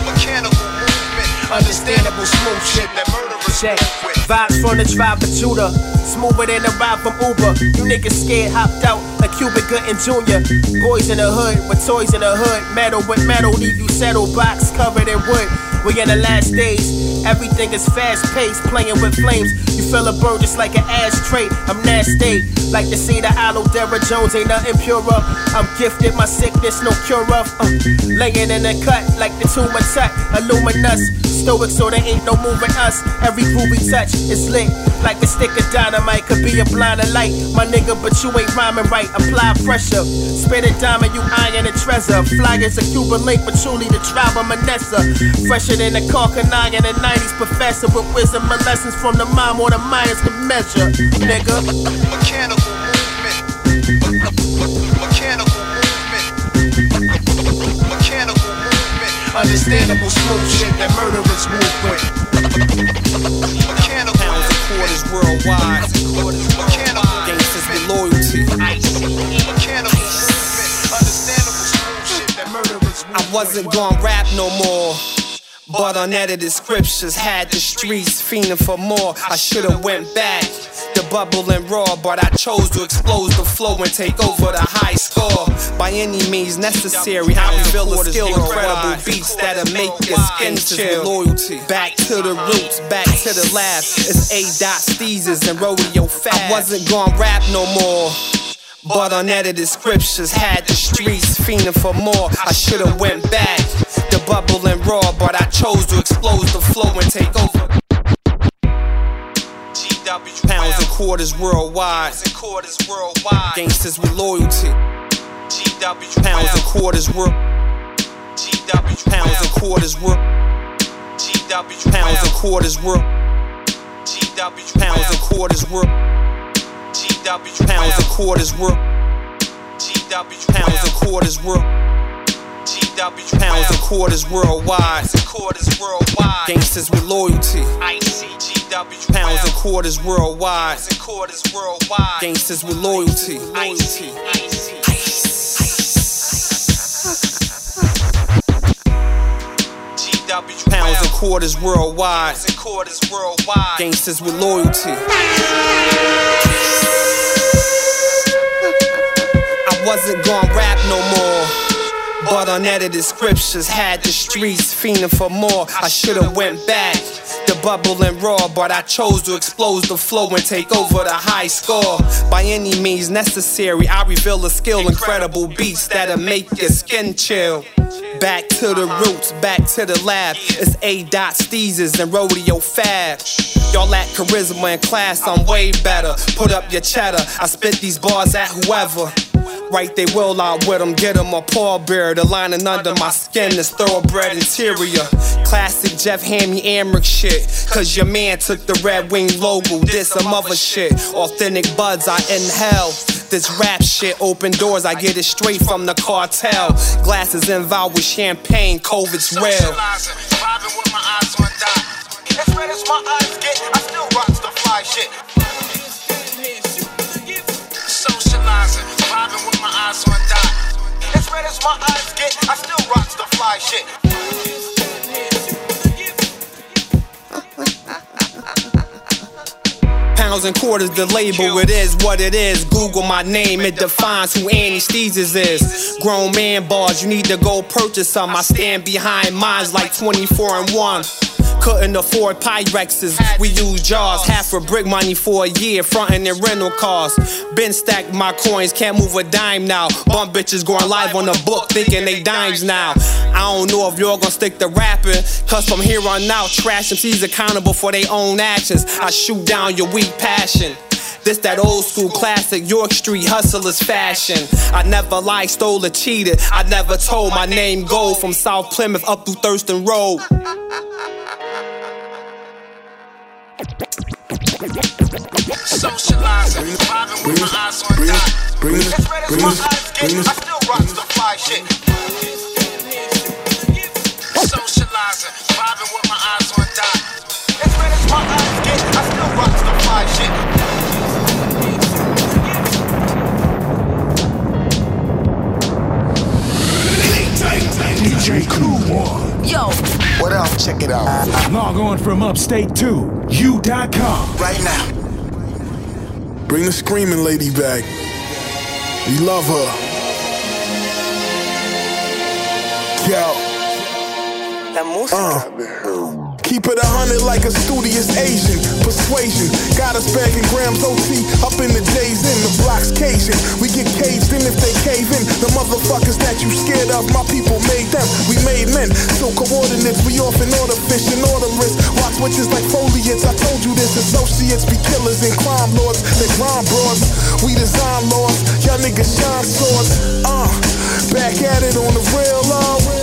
Mechanical movement. Understandable smooth shit that murderers move with. Vibes from the tribe of Judah. Smoother than a ride from Uber. You niggas scared, hopped out like Cuba Gooding Jr. Boys in the hood with toys in the hood. Metal with metal, leave you settled box covered in wood. We in the last days. Everything is fast paced, playing with flames. You feel a burn just like an ashtray. I'm nasty, like to see the Aloe Dara Jones ain't nothing purer. I'm gifted, my sickness no cure of. Uh, laying in the cut like the tumor tut, illuminous. Stoic, so there ain't no moving us. Every groove we touch is lit, like a stick of dynamite. Could be a blind of light, my nigga, but you ain't rhyming right. Apply pressure, spit a diamond, you iron a treasure. Fly as a Cuban link, but truly the tribe of Manasseh. Fresher than a Carcanine in the 90s professor with wisdom and lessons from the mom or the Mayans can measure, nigga. Mechanical Understandable smooth shit that murderers move with. Mechanical Pounds and quarters worldwide. Gangsters with loyalty. Mechanical movement. Understandable smooth shit that murderers move I wasn't gon' rap no more. But unedited scriptures had the streets fiending for more. I should've went back. The bubble and raw, but I chose to explode the flow and take over the high score. By any means necessary, I reveal a skill, incredible beats that'll make your skin chill. Loyalty, back to the roots, back to the lab. It's A. Dot Steezez and Rodeo Fab. I wasn't gon' rap no more. But unedited scriptures had the streets fiending for more. I should've went back. The bubble and raw, but I chose to explode the flow and take over. Pounds and quarters worldwide. Gangsters with loyalty. Pounds and quarters world. Pounds and quarters world. Pounds and quarters world. Pounds and quarters world. Pounds and quarters world. Pounds and quarters world. Pounds and quarters worldwide. Gangsters with loyalty. Pounds and quarters worldwide. Gangsters with loyalty. Pounds and quarters worldwide. Gangsters with loyalty. (laughs) I wasn't gon' rap no more. But unedited scriptures had the streets fiending for more. I should've went back. The bubble and raw, but I chose to expose the flow and take over the high score. By any means necessary, I reveal a skill, incredible beats that'll make your skin chill. Back to the roots, back to the lab. It's A. Dot Steezez and Rodeo Fab. Y'all lack charisma and class, I'm way better. Put up your cheddar, I spit these bars at whoever. Right, they will out with them, get them a pallbearer. The lining under my skin is thoroughbred interior. Classic Jeff Hammy Amrick shit. Cause your man took the Red Wing logo, did some other shit. Authentic buds, I inhale. This rap shit open doors, I get it straight from the cartel. Glasses involved with champagne, COVID's real. Red shit. Red as my eyes get, I still rocks the fly shit. Pounds and quarters, the label, it is what it is. Google my name, it defines who Annie Steezez is. Grown man bars, you need to go purchase some. I stand behind mines like 24 and 1. Couldn't afford Pyrexes, we use jars. Half a brick money for a year, frontin' in rental cars. Been stacked my coins, can't move a dime now. Bum bitches going live on the book, thinking they dimes now. I don't know if y'all gonna stick to rapping, cause from here on out, trash MCs accountable for their own actions. I shoot down your weak passion. This that old school classic York Street hustlers fashion. I never lied, stole, or cheated. I never told my name gold from South Plymouth up through Thurston Road. Socializing, vibing with my eyes on dot. As red as my eyes get. I still rocks the fly shit. Socializing, vibing with my eyes on. As red as my eyes get, I still rocks the fly shit. DJ Cool One. Yo, what up? Check it out. Log on from upstate to you.com. Right now. Bring the screaming lady back. We love her. Yo. La Uh. Keep it a hundred like a studious Asian. Persuasion got us back in grams OT up in the days in the blocks Cajun. We get caged in if they cave in. The motherfuckers that you scared of, my people made them. We made men. So coordinates, we off in order fish and order risk. Watch witches like foliates. I told you this. Associates be killers and crime lords. They grind broads. We design laws. Y'all niggas shine swords. Uh, back at it on the real. Uh.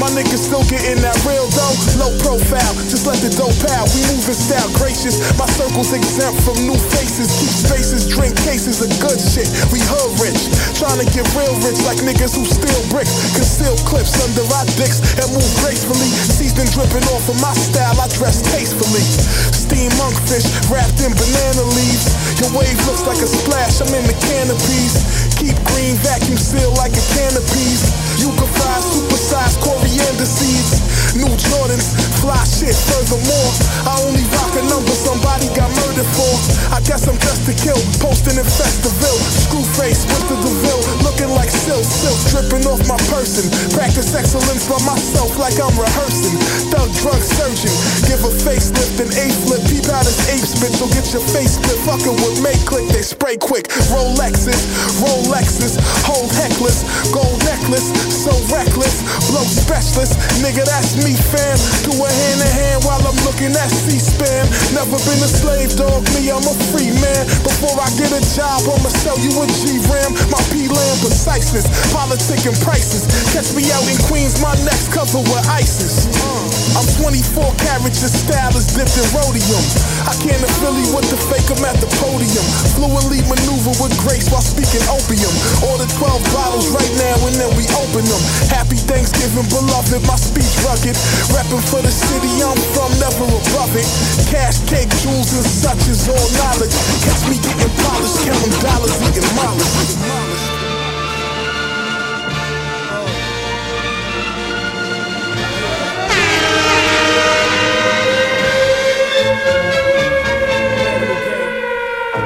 My niggas still getting that real dough. Low profile, just let the dope out. We moving style gracious. My circle's exempt from new faces. Keep spaces, drink cases of good shit. We hood rich. Trying to get real rich like niggas who steal bricks. Conceal clips under our dicks and move gracefully. Season dripping off of my style, I dress tastefully. Steam monkfish wrapped in banana leaves. Your wave looks like a splash, I'm in the canopies. Keep green vacuum seal like a canopies. You can fry supersized coriander seeds. New Jordans, fly shit furthermore. I only rock a number somebody got murdered for. I guess I'm just a kill, posting in Festiville. Screw face with the DeVille, looking like silk, silk dripping off my person. Practice excellence by myself like I'm rehearsing. Spit, so get your face split. Fucking with make click, they spray quick. Rolexes, Rolexes, hold heckless, gold necklace, so reckless. Blow specialist, nigga, that's me, fam. Do a hand in hand while I'm looking at C-SPAN. Never been a slave dog, me, I'm a free man. Before I get a job, I'ma sell you a G-Ram. My P-Lam preciseness, politic and prices. Catch me out in Queens, my next cover with ISIS. Uh. I'm 24 carats, your style is dipped in rhodium. I can't affiliate with the fake, I'm at the podium. Fluently maneuver with grace while speaking opium. Order 12 bottles right now and then we open them. Happy Thanksgiving, beloved, my speech rugged. Rapping for the city I'm from, never above it. Cash, cake, jewels, and such is all knowledge. Catch me getting polished, counting dollars, eating mileage.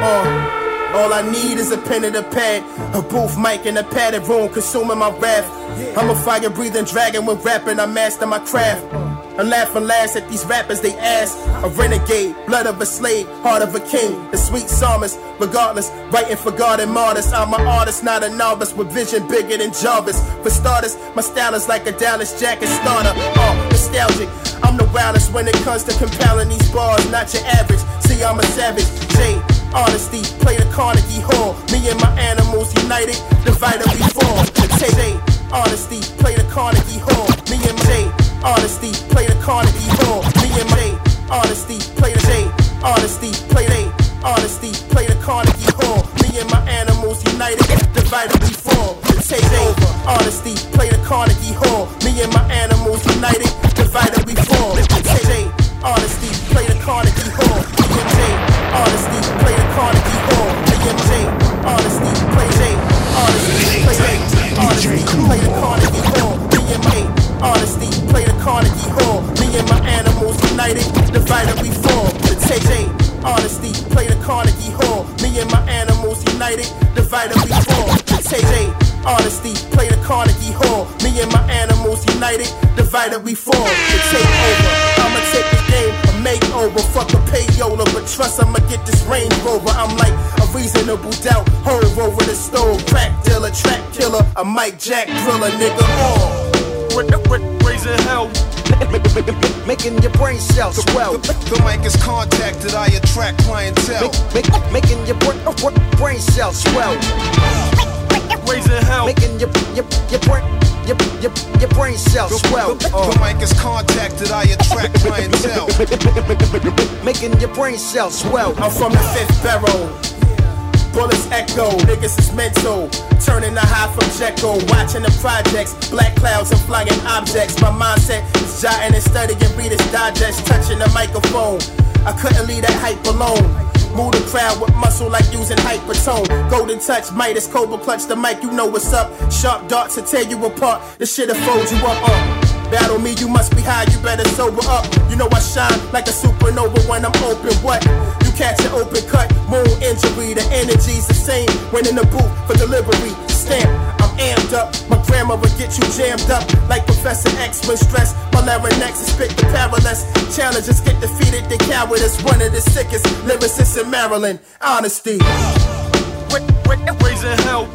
Uh, all I need is a pen and a pad, a booth mic and a padded room, consuming my wrath. I'm a fire breathing dragon when rapping, I master my craft. I'm laughing last at these rappers, they ass. A renegade, blood of a slave, heart of a king. The sweet psalmist, regardless, writing for God and martyrs. I'm an artist, not a novice, with vision bigger than Jarvis. For starters, my style is like a Dallas jacket starter. Uh, nostalgic. I'm the wildest when it comes to compiling these bars, not your average. See, I'm a savage. Honesty, play the Carnegie Hall. Me and my animals united, divided we fall. Take honesty, play the Carnegie Hall. Me and J, honesty, play the Carnegie brain cells swell. I'm from the fifth barrel. Bullets echo, niggas is mental. Turning the high from Jekyll, watching the projects, black clouds and flying objects. My mindset is jotting and studying Reader's Digest, touching the microphone. I couldn't leave that hype alone. Move the crowd with muscle like using hypertone. Golden touch, Midas, Cobra clutch the mic, you know what's up. Sharp darts to tear you apart. This shit'll fold you up. Uh. Battle me, you must be high, you better sober up. You know I shine like a supernova when I'm open. What? You catch an open cut, moon injury. The energy's the same when in the booth for delivery. Stamp, I'm amped up. My grammar will get you jammed up like Professor X when stressed. My larynx is spit the perilous. Challenges get defeated, the coward is one of the sickest lyricists in Maryland. Honesty. Raising hell.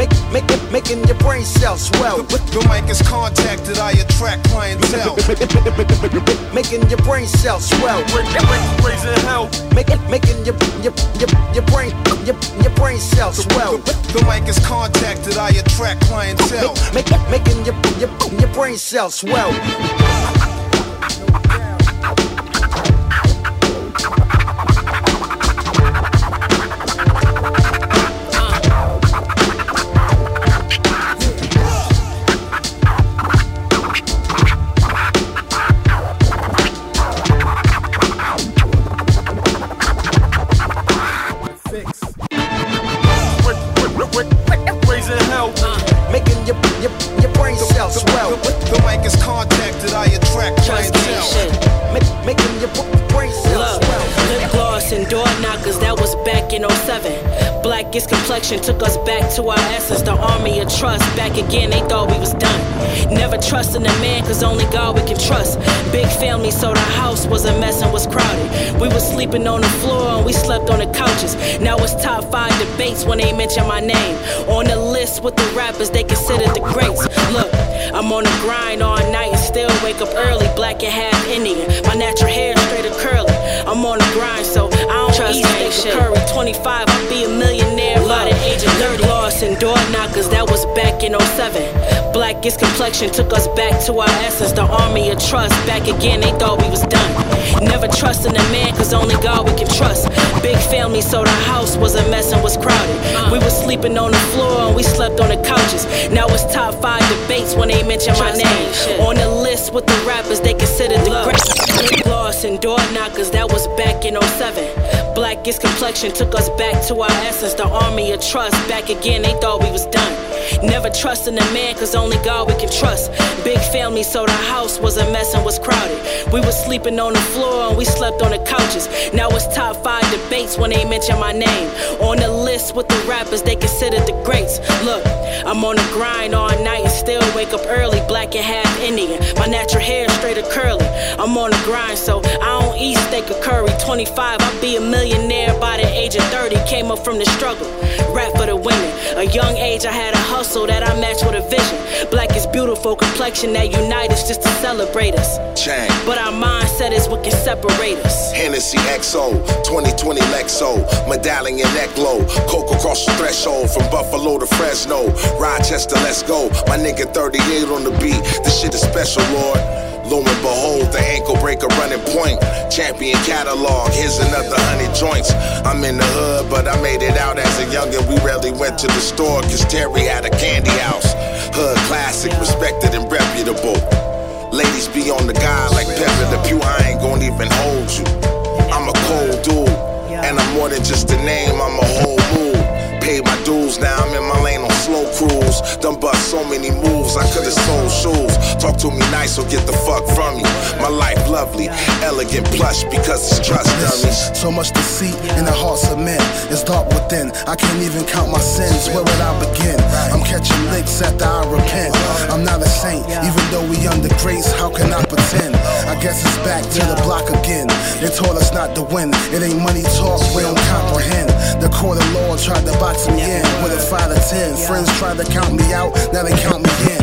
Make, make, make, making your brain cells swell. The, the mic is contacted, I attract clientele. making your brain cells swell. Raising hell. Make, making your your your your brain your your brain cells swell. The, the mic is contacted, I attract clientele. Make, make, making your your your brain cells swell. Blackest complexion took us back to our essence. The army of trust, back again, they thought we was done. Never trusting a man, cause only God we can trust. Big family, so the house was a mess and was crowded. We was sleeping on the floor and we slept on the couches. Now it's top five debates when they mention my name. On the list with the rappers they consider the greats. Look, I'm on the grind all night and still wake up early, black and half Indian. My natural hair straight and curly. I'm on the grind, so I don't trust eat steak curry. 25, I'll be a millionaire by the age of 30. Lost and door knockers, that was back in 07. Blackest complexion took us back to our essence. The army of trust, back again, they thought we was done. Never trusting a man, cause only God we can trust. Big family, so the house was a mess and was crowded. We was sleeping on the floor and we slept on the couches. Now it's top five debates when they mention my name. On the list with the rappers, they consider the great. Lost Kissing door knockers, that was back in 07. Blackest complexion took us back to our essence. The army of trust, back again, they thought we was done. Never trusting a man, cause only God we can trust. Big family, so the house was a mess and was crowded. We was sleeping on the floor and we slept on the couches. Now it's top five debates when they mention my name. On the list with rappers they consider the greats. Look, I'm on the grind all night and still wake up early, black and half Indian. My natural hair straight or curly. I'm on the grind, so I don't eat steak or curry. 25, I'll be a millionaire by the age of 30. Came up from the struggle. Rap for the women. A young age, I had a hustle that I matched with a vision. Black is beautiful, complexion that unite us just to celebrate us. But our mindset is what can separate us. Hennessy XO, 2020 Lexo, medallion neck low, coke across the threshold from Buffalo to Fresno, Rochester, let's go. My nigga 38 on the beat, this shit is special, Lord. Lo and behold, the ankle breaker running point. Champion catalog, here's another hundred joints. I'm in the hood, but I made it out as a youngin'. We rarely went to the store, cause Terry had a candy house. Hood classic, respected and reputable. Ladies be on the guy like Pepe Le Pew, I ain't gon' even hold you. I'm a cold dude, and I'm more than just a name, I'm a whole. Paid my dues, now I'm in my lane on slow cruise. Done bust so many moves, I could've sold shoes. Talk to me nice or get the fuck from me. My life lovely, elegant, plush because it's trust dummies. So much deceit in the hearts of men. It's dark within. I can't even count my sins. Where would I begin? I'm catching licks after I repent. I'm not a saint, even though we under grace. How can I pretend? I guess it's back to the block again. They told us not to win. It ain't money talk, we don't comprehend. The court of law tried to box me in with a five to ten. Friends try to count me out, now they count me in.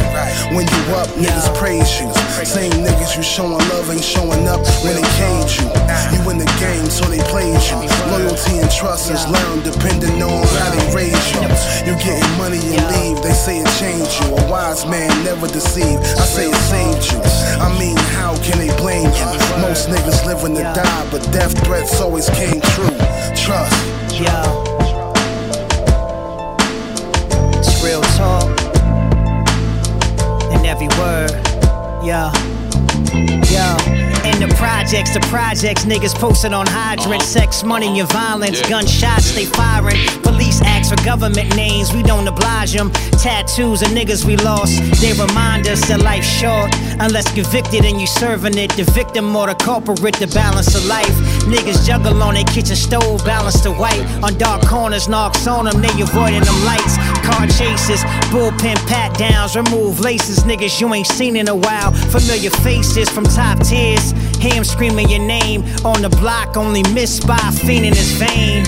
When you up, niggas praise you. Same niggas you showing love ain't showing up when they cage you. You in the game, so they played you. Loyalty and trust is learned depending on how they raise you. You getting money and leave, they say it changed you. A wise man never deceived, I say it saved you. I mean, how can they blame you? Most niggas living to die, but death threats always came true. Trust. Yo. Every word. Yo. Yo. In the projects, the projects, niggas posted on hydrants, uh-huh. sex, money, and violence, gunshots, they firing. Police ask for government names, we don't oblige them. Tattoos of niggas we lost, they remind us that life's short. Unless convicted and you serving it, the victim or the culprit, the balance of life. Niggas juggle on their kitchen stove, balance the white. On dark corners, knocks on them, they avoiding them lights. Car chases, bullpen pat downs, remove laces, niggas you ain't seen in a while. Familiar faces from top tiers. Hear him screaming your name on the block, only missed by a fiend in his vein.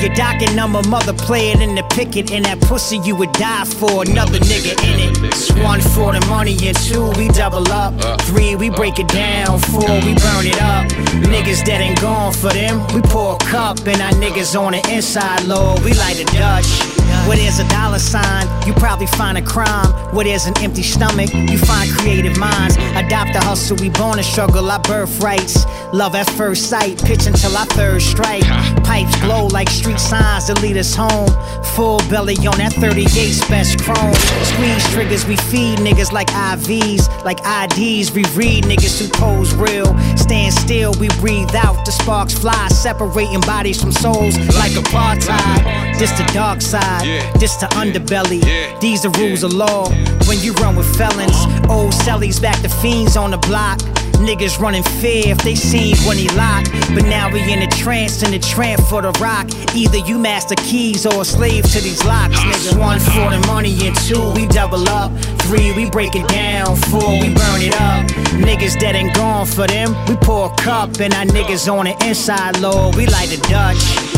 Your docket number, mother play it in the picket, and that pussy you would die for, another nigga in it. It's one for the money, and two, we double up. Three, we break it down. Four, we burn it up. Niggas that ain't gone for them, we pour a cup, and our niggas on the inside, Lord, we light a Dutch. Where there's a dollar sign, you probably find a crime. Where there's an empty stomach, you find creative minds. Adopt the hustle, we born to struggle, our birthrights. Love at first sight, pitch until our third strike. Pipes glow like street signs that lead us home. Full belly on that 38's best chrome. Squeeze triggers, we feed niggas like IVs, like IDs. We read niggas who pose real. Stand still, we breathe out. The sparks fly, separating bodies from souls like apartheid. This the dark side, this the underbelly. These the rules of law. When you run with felons, uh-huh. old cellies back to fiends on the block. Niggas running fear if they seen when he locked. But now we in a trance, in a tramp for the rock. Either you master keys or a slave to these locks. Nigga, one for the money and two, we double up. Three, we break it down. Four, we burn it up. Niggas that ain't gone for them, we pour a cup. And our niggas on the inside, Lord, we like the Dutch.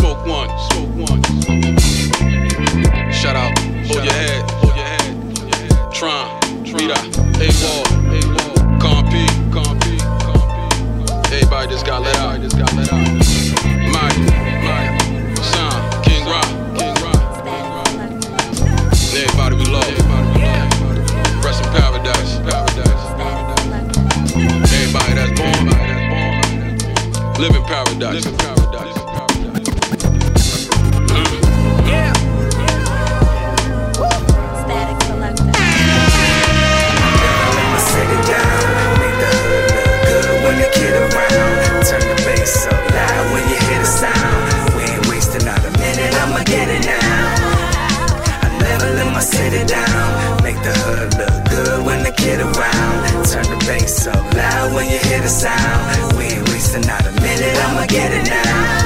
Smoke one, smoke one. Shout out, hold your head, hold your head. Tron, Rita, A-Wall, A-Wall, Con P, Con P, Everybody just got let out, just got let out. Mike, Mike, Sean, King Rock, King Rock. Everybody we love, Rest in paradise, paradise. Everybody that's born, live in paradise. shit it down. Make the hood look good when the kid around. Turn the bass up loud when you hear the sound. We ain't wasting not a minute, I'ma get it now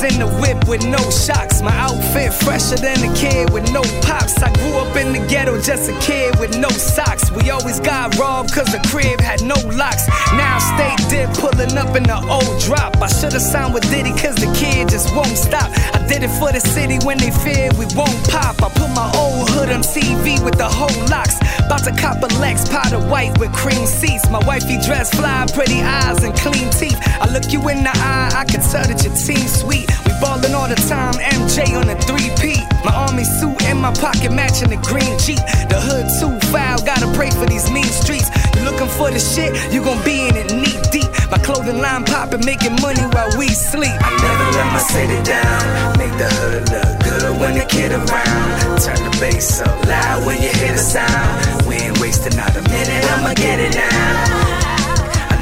was in the whip with no shocks. My outfit fresher than a kid with no pops. I grew up in the ghetto, just a kid with no socks. We always got robbed cause the crib had no locks. Now stay dip, pulling up in the old drop. I should've signed with Diddy cause the kid just won't stop. I did it for the city when they feared we won't pop. I put my old hood on TV with the whole locks. About to cop a Lex, powder white with cream seats. My wifey dress fly, pretty eyes and clean teeth. I look you in the eye, I can tell that your team sweet. We ballin' all the time, MJ on a 3P. My army suit in my pocket matching the green Jeep. The hood too foul, gotta pray for these mean streets. You looking for the shit, you gon' be in it knee deep. My clothing line poppin', making money while we sleep. I never let my city down, make the hood look good when the kid around. Turn the bass up loud when you hear the sound. We ain't wasting not a minute, I'ma get it now.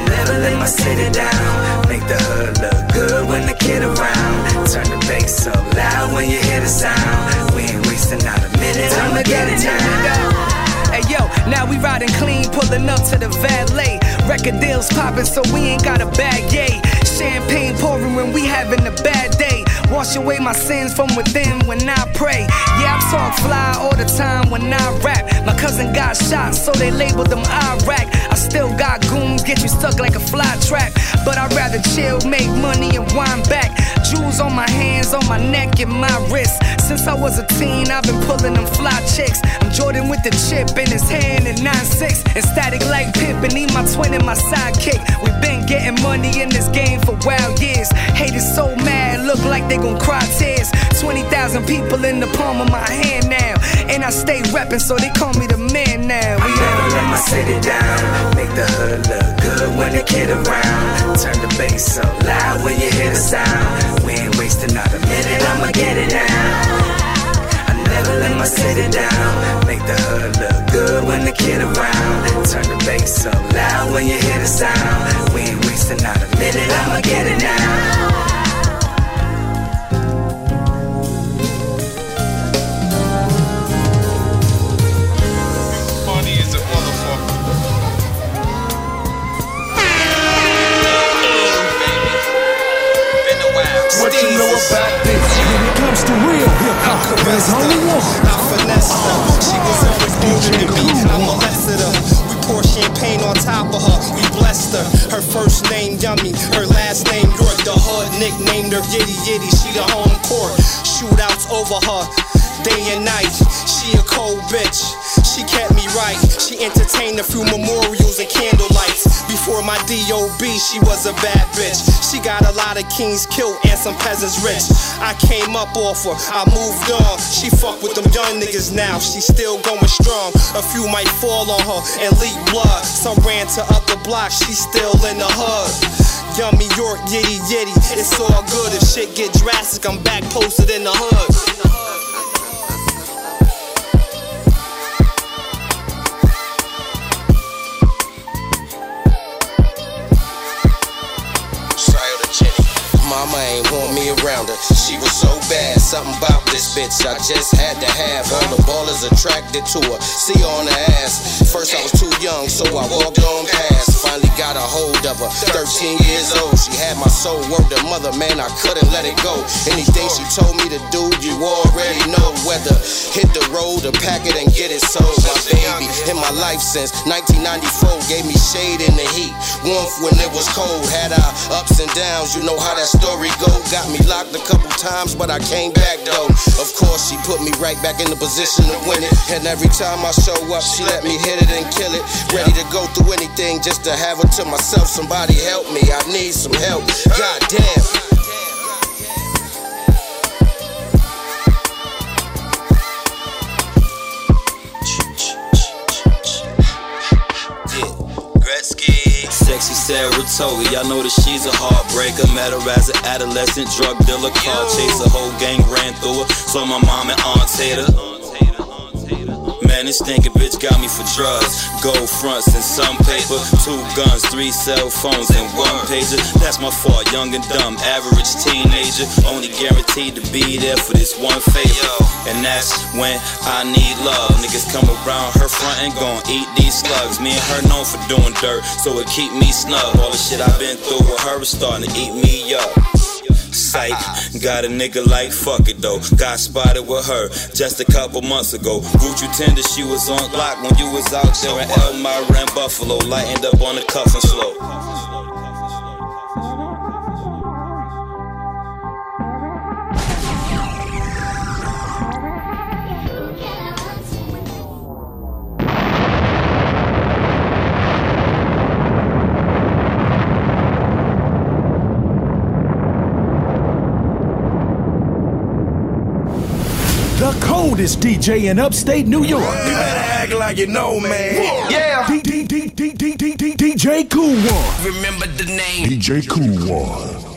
Let my city down. Make the hood look good when the kid around. Turn the bass up loud when you hear the sound. We ain't wasting not a minute, I'ma get it now. Hey yo, now we riding clean, pulling up to the valet. Record deals popping, so we ain't got a bag, yay. Champagne pouring when we having a bad day. Wash away my sins from within when I pray. Yeah, I talk fly all the time when I rap. My cousin got shot, so they labeled him Iraq. I still got goons, get you stuck like a fly trap. But I'd rather chill, make money, and wind back. Jewels on my hands, on my neck, and my wrist. Since I was a teen, I've been pulling them fly chicks. I'm Jordan with the chip in his hand and 9-6. And static like Pimp, and need my twin and my sidekick. We've been getting money in this game for wild years. Haters so mad, look like they gon' cry tears. 20,000 people in the palm of my hand now. And I stay reppin', so they call me the man now. We never let my city down. Make the hood look good when the kid around. Turn the bass up loud when you hear the sound. We ain't wasting was a bad bitch. She got a lot of kings killed and some peasants rich. I came up off her, I moved on. She fuck with them young niggas now. She still going strong. A few might fall on her and leak blood. Some ran to other blocks. She still in the hood. Yummy York, yitty yitty. It's all good. If shit get drastic, I'm back posted in the hood. Around her. She was so bad, something about this bitch I just had to have. All the ballers attracted to her. See her on the ass. First I was too young, so I walked on past. Finally got a hold of her. 13 years old, she had my soul. Word to mother, man, I couldn't let it go. Anything she told me to do, you already know. Whether hit the road or pack it and get it sold. My baby in my life since 1994 gave me shade in the heat. Warmth when it was cold. Had our ups and downs, you know how that story go. Got me locked a couple times, but I came back though. Of course, she put me right back in the position to win it. And every time I show up, she let me hit it and kill it. Ready to go through anything just to have her to myself. Somebody help me, I need some help. God damn. Sexy Saratoga, y'all know that she's a heartbreaker. Met her as an adolescent drug dealer, car chase, chaser. Whole gang ran through her, so my mom and aunt hate her. This stinking bitch got me for drugs. Gold fronts and some paper. Two guns, three cell phones, and one pager. That's my fault, young and dumb, average teenager. Only guaranteed to be there for this one favor. And that's when I need love. Niggas come around her front and gon' eat these slugs. Me and her known for doing dirt, so it keep me snug. All the shit I've been through with her is starting to eat me up. Psych, (laughs) got a nigga like fuck it though. Got spotted with her just a couple months ago. Gucci tender, she was on lock when you was out there in Elmira and Buffalo. Lightened up on the cuffin' slow. The coldest DJ in upstate New York. You better act like you know, man. Yeah. D- D- D- D- D- D- D- DJ Cool One. Remember the name. DJ Cool One.